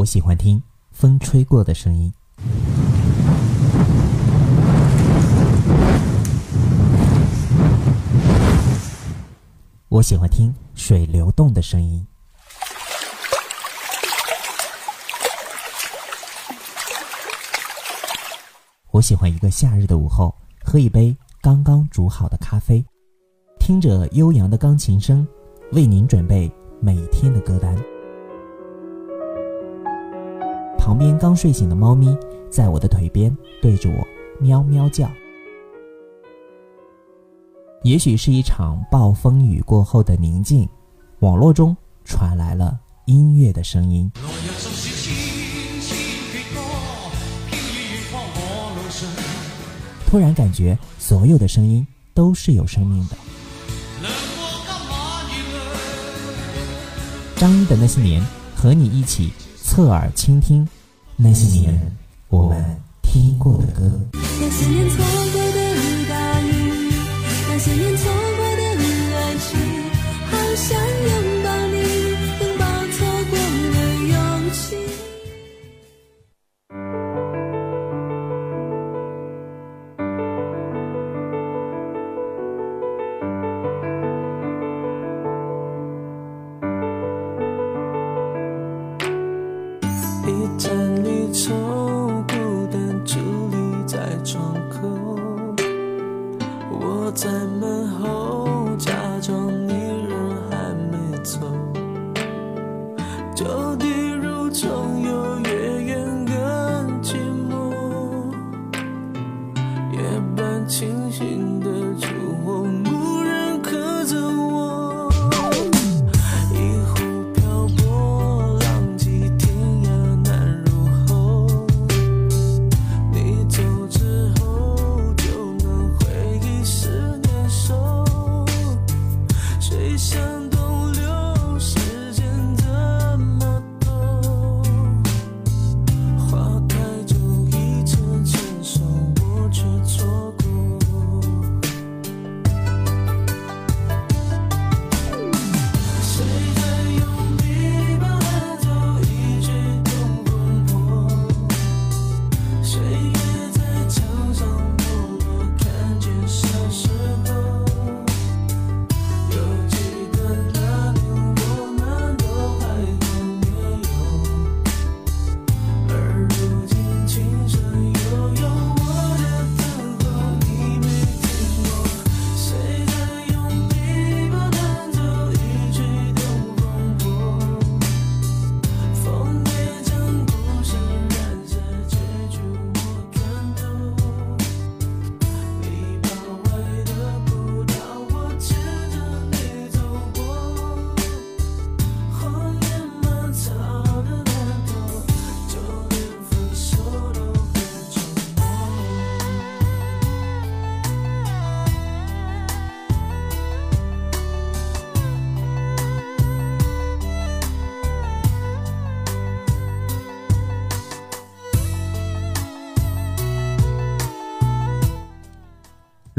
我喜欢听风吹过的声音。我喜欢听水流动的声音。我喜欢一个夏日的午后，喝一杯刚刚煮好的咖啡，听着悠扬的钢琴声，为您准备每天的歌单。旁边刚睡醒的猫咪在我的腿边对着我喵喵叫。也许是一场暴风雨过后的宁静，网络中传来了音乐的声音。突然感觉所有的声音都是有生命的。张一的那些年，和你一起侧耳倾听那些年我们听过的歌。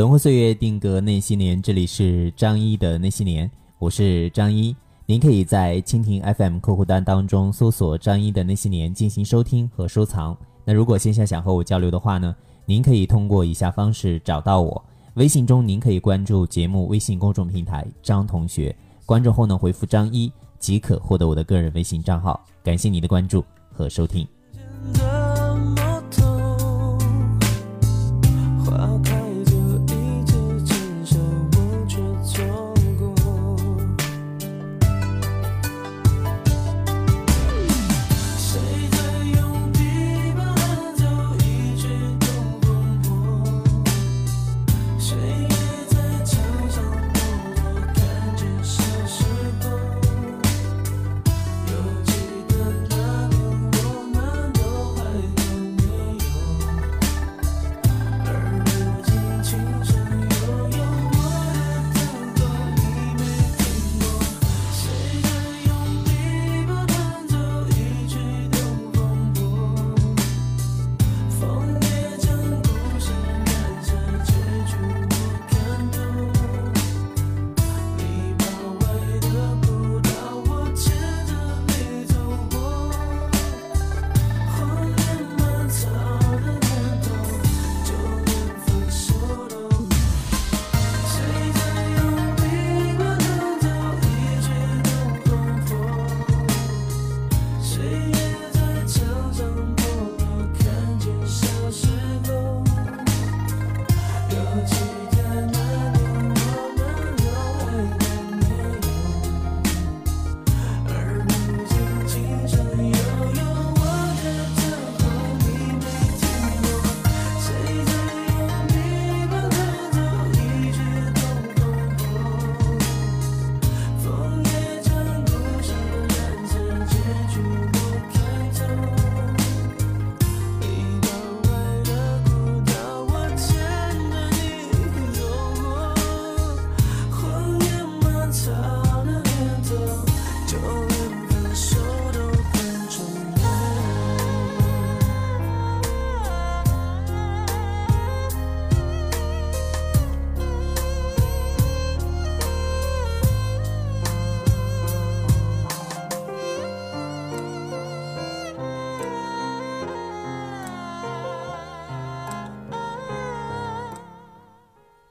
轮回岁月定格那些年，这里是张一的那些年，我是张一。您可以在蜻蜓 FM 客户端当中搜索“张一的那些年”进行收听和收藏。那如果线下想和我交流的话呢，您可以通过以下方式找到我。微信中您可以关注节目微信公众平台“张同学”，关注后呢回复“张一”即可获得我的个人微信账号。感谢你的关注和收听。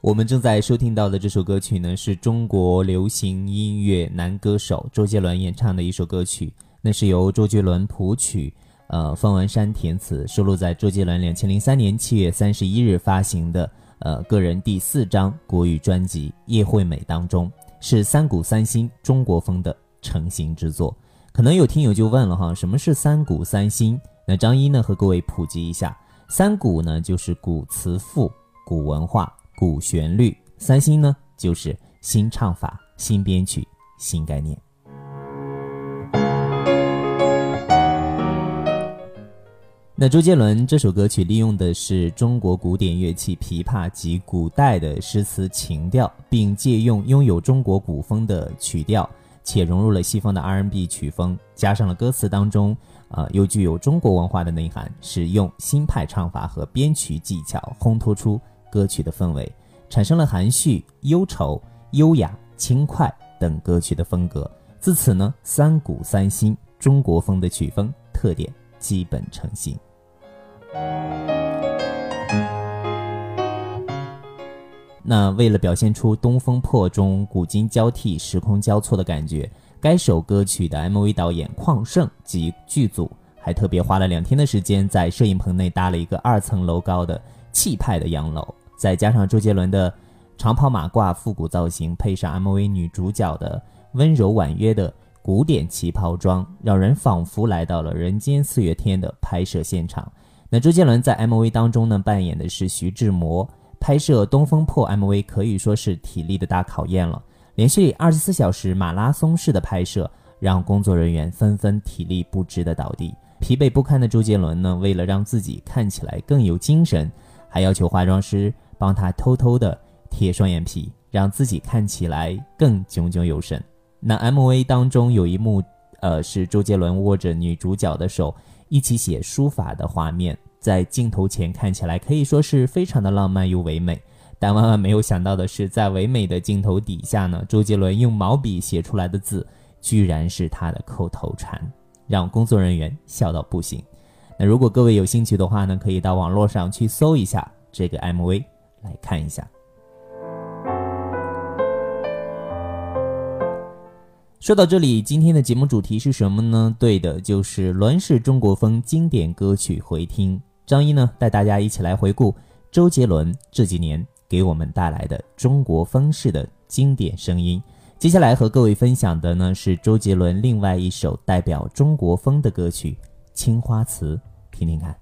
我们正在收听到的这首歌曲呢，是中国流行音乐男歌手周杰伦演唱的一首歌曲，那是由周杰伦谱曲，呃，方文山填词，收录在周杰伦两千零三年七月三十一日发行的呃个人第四张国语专辑《叶惠美》当中，是三鼓三星中国风的成型之作。可能有听友就问了哈，什么是三鼓三星？那张一呢和各位普及一下，三鼓呢就是古词赋、古文化、古旋律，三星呢就是新唱法、新编曲、新概念。那周杰伦这首歌曲利用的是中国古典乐器琵琶及古代的诗词情调，并借用拥有中国古风的曲调，且融入了西方的 R&B 曲风，加上了歌词当中，呃，又具有中国文化的内涵，使用新派唱法和编曲技巧烘托出歌曲的氛围，产生了含蓄、忧愁、优雅、轻快等歌曲的风格。自此呢，三古三新中国风的曲风特点基本成型。那为了表现出《东风破》中古今交替、时空交错的感觉，该首歌曲的 MV 导演邝胜及剧组还特别花了两天的时间，在摄影棚内搭了一个二层楼高的气派的洋楼，再加上周杰伦的长袍马褂复古造型，配上 MV 女主角的温柔婉约的古典旗袍装，让人仿佛来到了人间四月天的拍摄现场。那周杰伦在 MV 当中呢，扮演的是徐志摩。拍摄《东风破》MV 可以说是体力的大考验了，连续二十四小时马拉松式的拍摄，让工作人员纷纷体力不支的倒地。疲惫不堪的周杰伦呢，为了让自己看起来更有精神，还要求化妆师帮他偷偷的贴双眼皮，让自己看起来更炯炯有神。那 MV 当中有一幕，呃，是周杰伦握着女主角的手一起写书法的画面。在镜头前看起来可以说是非常的浪漫又唯美，但万万没有想到的是，在唯美的镜头底下呢，周杰伦用毛笔写出来的字，居然是他的口头禅，让工作人员笑到不行。那如果各位有兴趣的话呢，可以到网络上去搜一下这个 MV 来看一下。说到这里，今天的节目主题是什么呢？对的，就是乱世中国风经典歌曲回听。张一呢，带大家一起来回顾周杰伦这几年给我们带来的中国风式的经典声音。接下来和各位分享的呢，是周杰伦另外一首代表中国风的歌曲《青花瓷》，听听看。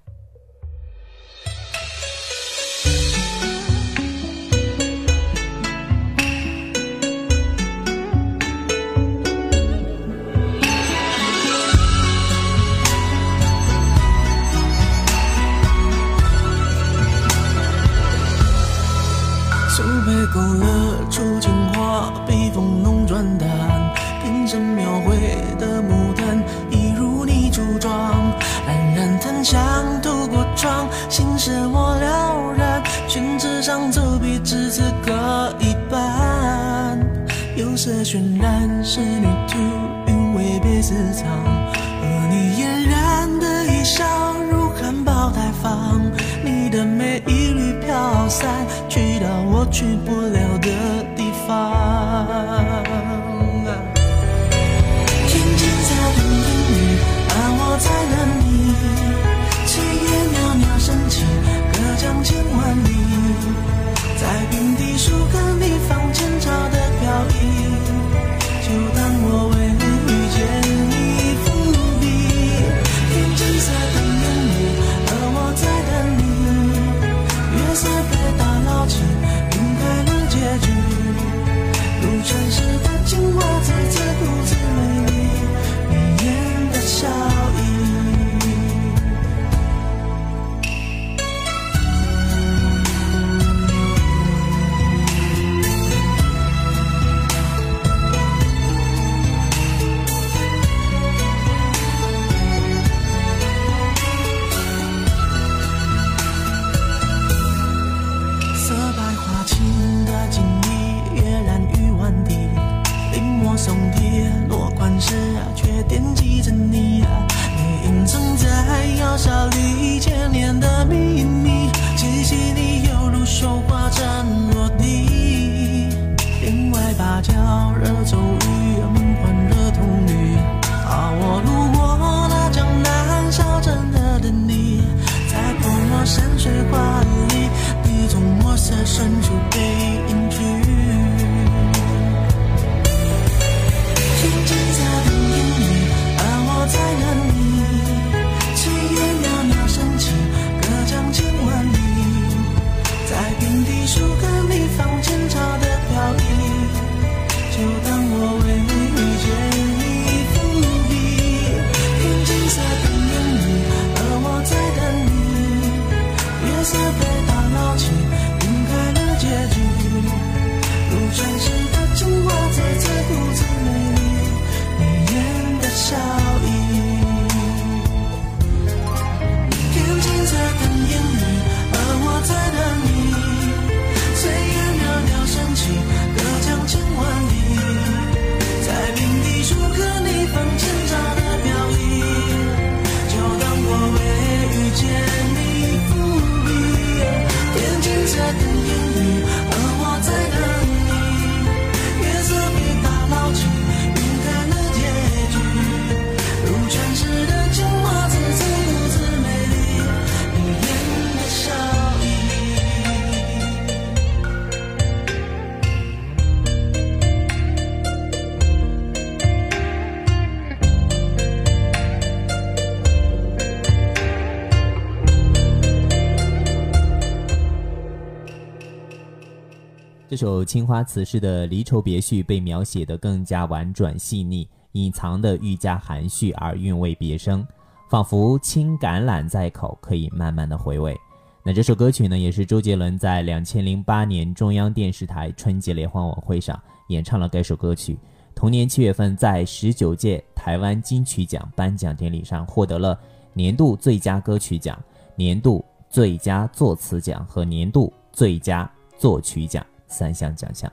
首青花瓷式的离愁别绪被描写得更加婉转细腻，隐藏的愈加含蓄而韵味别生，仿佛青橄榄在口，可以慢慢的回味。那这首歌曲呢，也是周杰伦在两千零八年中央电视台春节联欢晚会上演唱了该首歌曲。同年七月份，在十九届台湾金曲奖颁奖典礼上获得了年度最佳歌曲奖、年度最佳作词奖和年度最佳作曲奖三项奖项。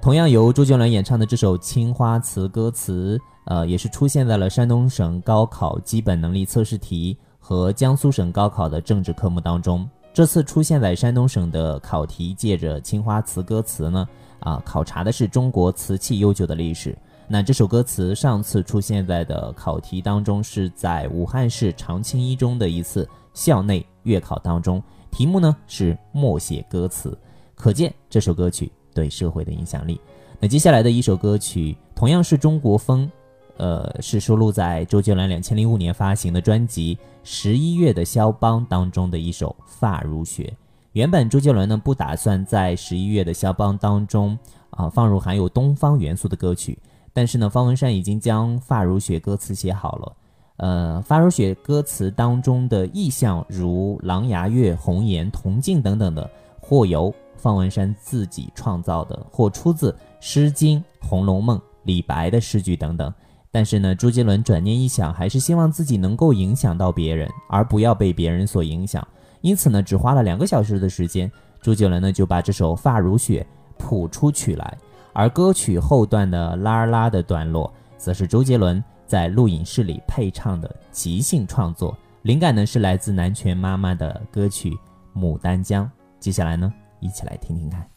同样由周杰伦演唱的这首《青花瓷》歌词，呃，也是出现在了山东省高考基本能力测试题和江苏省高考的政治科目当中。这次出现在山东省的考题，借着《青花瓷》歌词呢，啊，考察的是中国瓷器悠久的历史。那这首歌词上次出现在的考题当中，是在武汉市长青一中的一次校内月考当中，题目呢是默写歌词，可见这首歌曲对社会的影响力。那接下来的一首歌曲同样是中国风，呃，是收录在周杰伦两千零五年发行的专辑《十一月的肖邦》当中的一首《发如雪》。原本周杰伦呢不打算在《十一月的肖邦》当中啊、放入含有东方元素的歌曲，但是呢，方文山已经将《发如雪》歌词写好了。呃，《发如雪》歌词当中的意象如狼牙月、红颜、铜镜等等的，或由方文山自己创造的，或出自《诗经》《红楼梦》李白的诗句等等。但是呢，周杰伦转念一想，还是希望自己能够影响到别人，而不要被别人所影响。因此呢，只花了两个小时的时间，周杰伦呢就把这首《发如雪》谱出曲来。而歌曲后段的啦儿啦的段落，则是周杰伦在录影室里配唱的即兴创作，灵感呢是来自南拳妈妈的歌曲《牡丹江》。接下来呢，一起来听听看。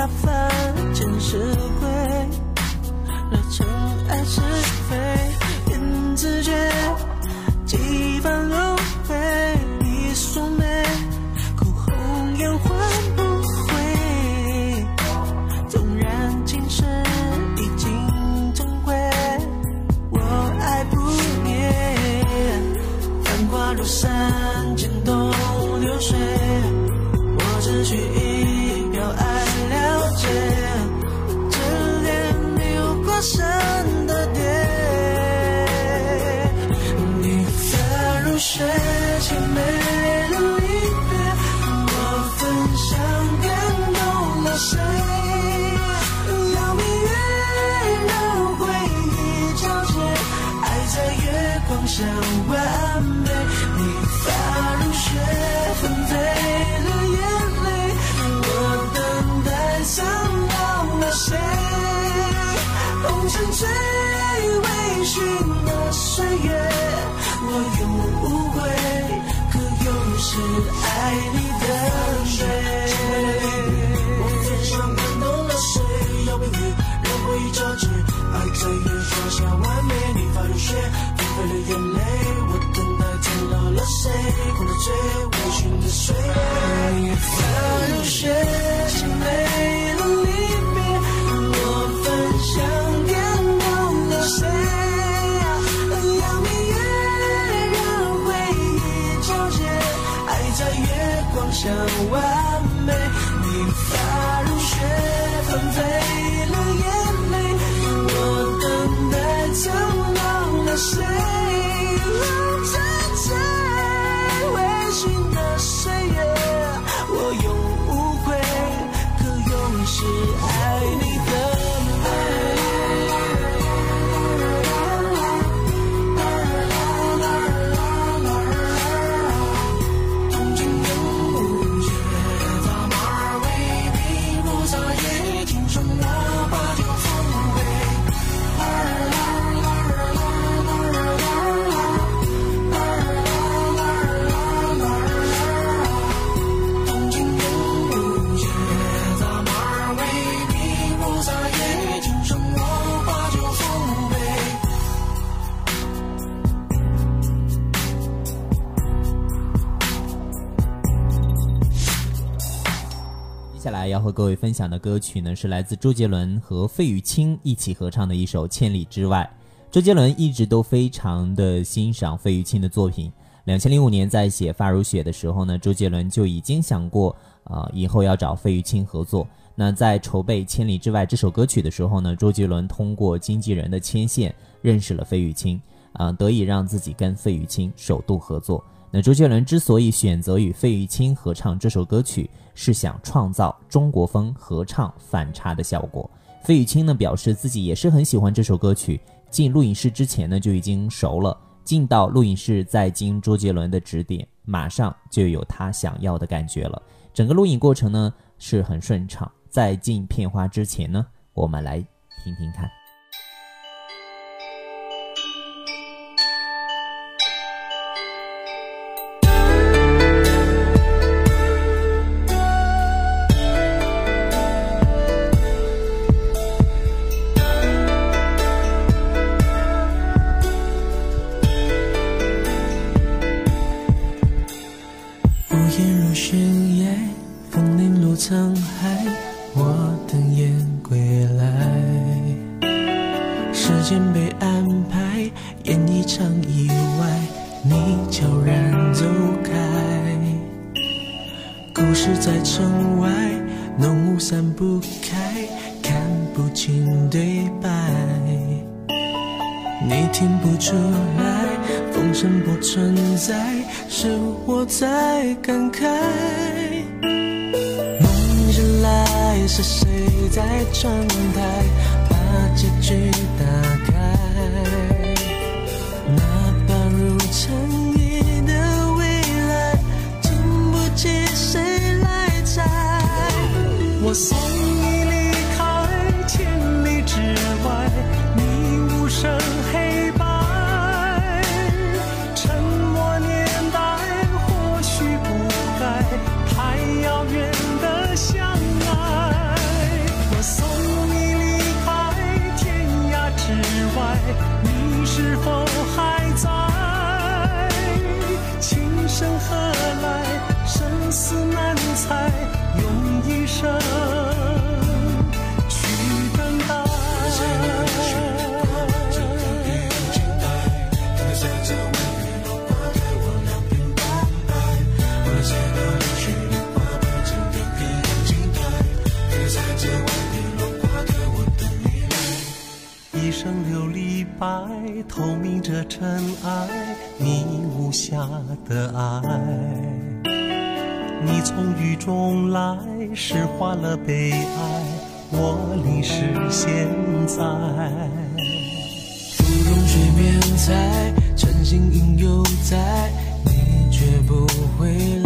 打翻前世归？谁？要明月让回忆皎洁，爱在月光下完美。你发如雪，纷飞了眼泪，我等待苍老了谁？红尘醉微醺的岁月，我永无悔，可永是爱你谁？过了最微醺的岁月，你发如雪，和各位分享的歌曲呢，是来自周杰伦和费玉清一起合唱的一首《千里之外》。周杰伦一直都非常的欣赏费玉清的作品。两千零五年在写《发如雪》的时候呢，周杰伦就已经想过，呃，以后要找费玉清合作。那在筹备《千里之外》这首歌曲的时候呢，周杰伦通过经纪人的牵线认识了费玉清，啊、得以让自己跟费玉清首度合作。那周杰伦之所以选择与费玉清合唱这首歌曲，是想创造中国风合唱反差的效果。费玉清呢表示自己也是很喜欢这首歌曲，进录音室之前呢就已经熟了，进到录音室再经周杰伦的指点，马上就有他想要的感觉了。整个录影过程呢是很顺畅。在进片花之前呢，我们来听听看。尘埃你无瑕的爱。你从雨中来诗化了悲哀。我淋湿现在。芙蓉水面在船行影犹在你却不回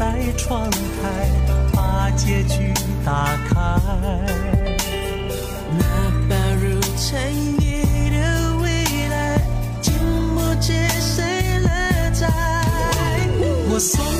在窗台，把结局打开。那般如尘埃的未来，经不起谁来摘。我送。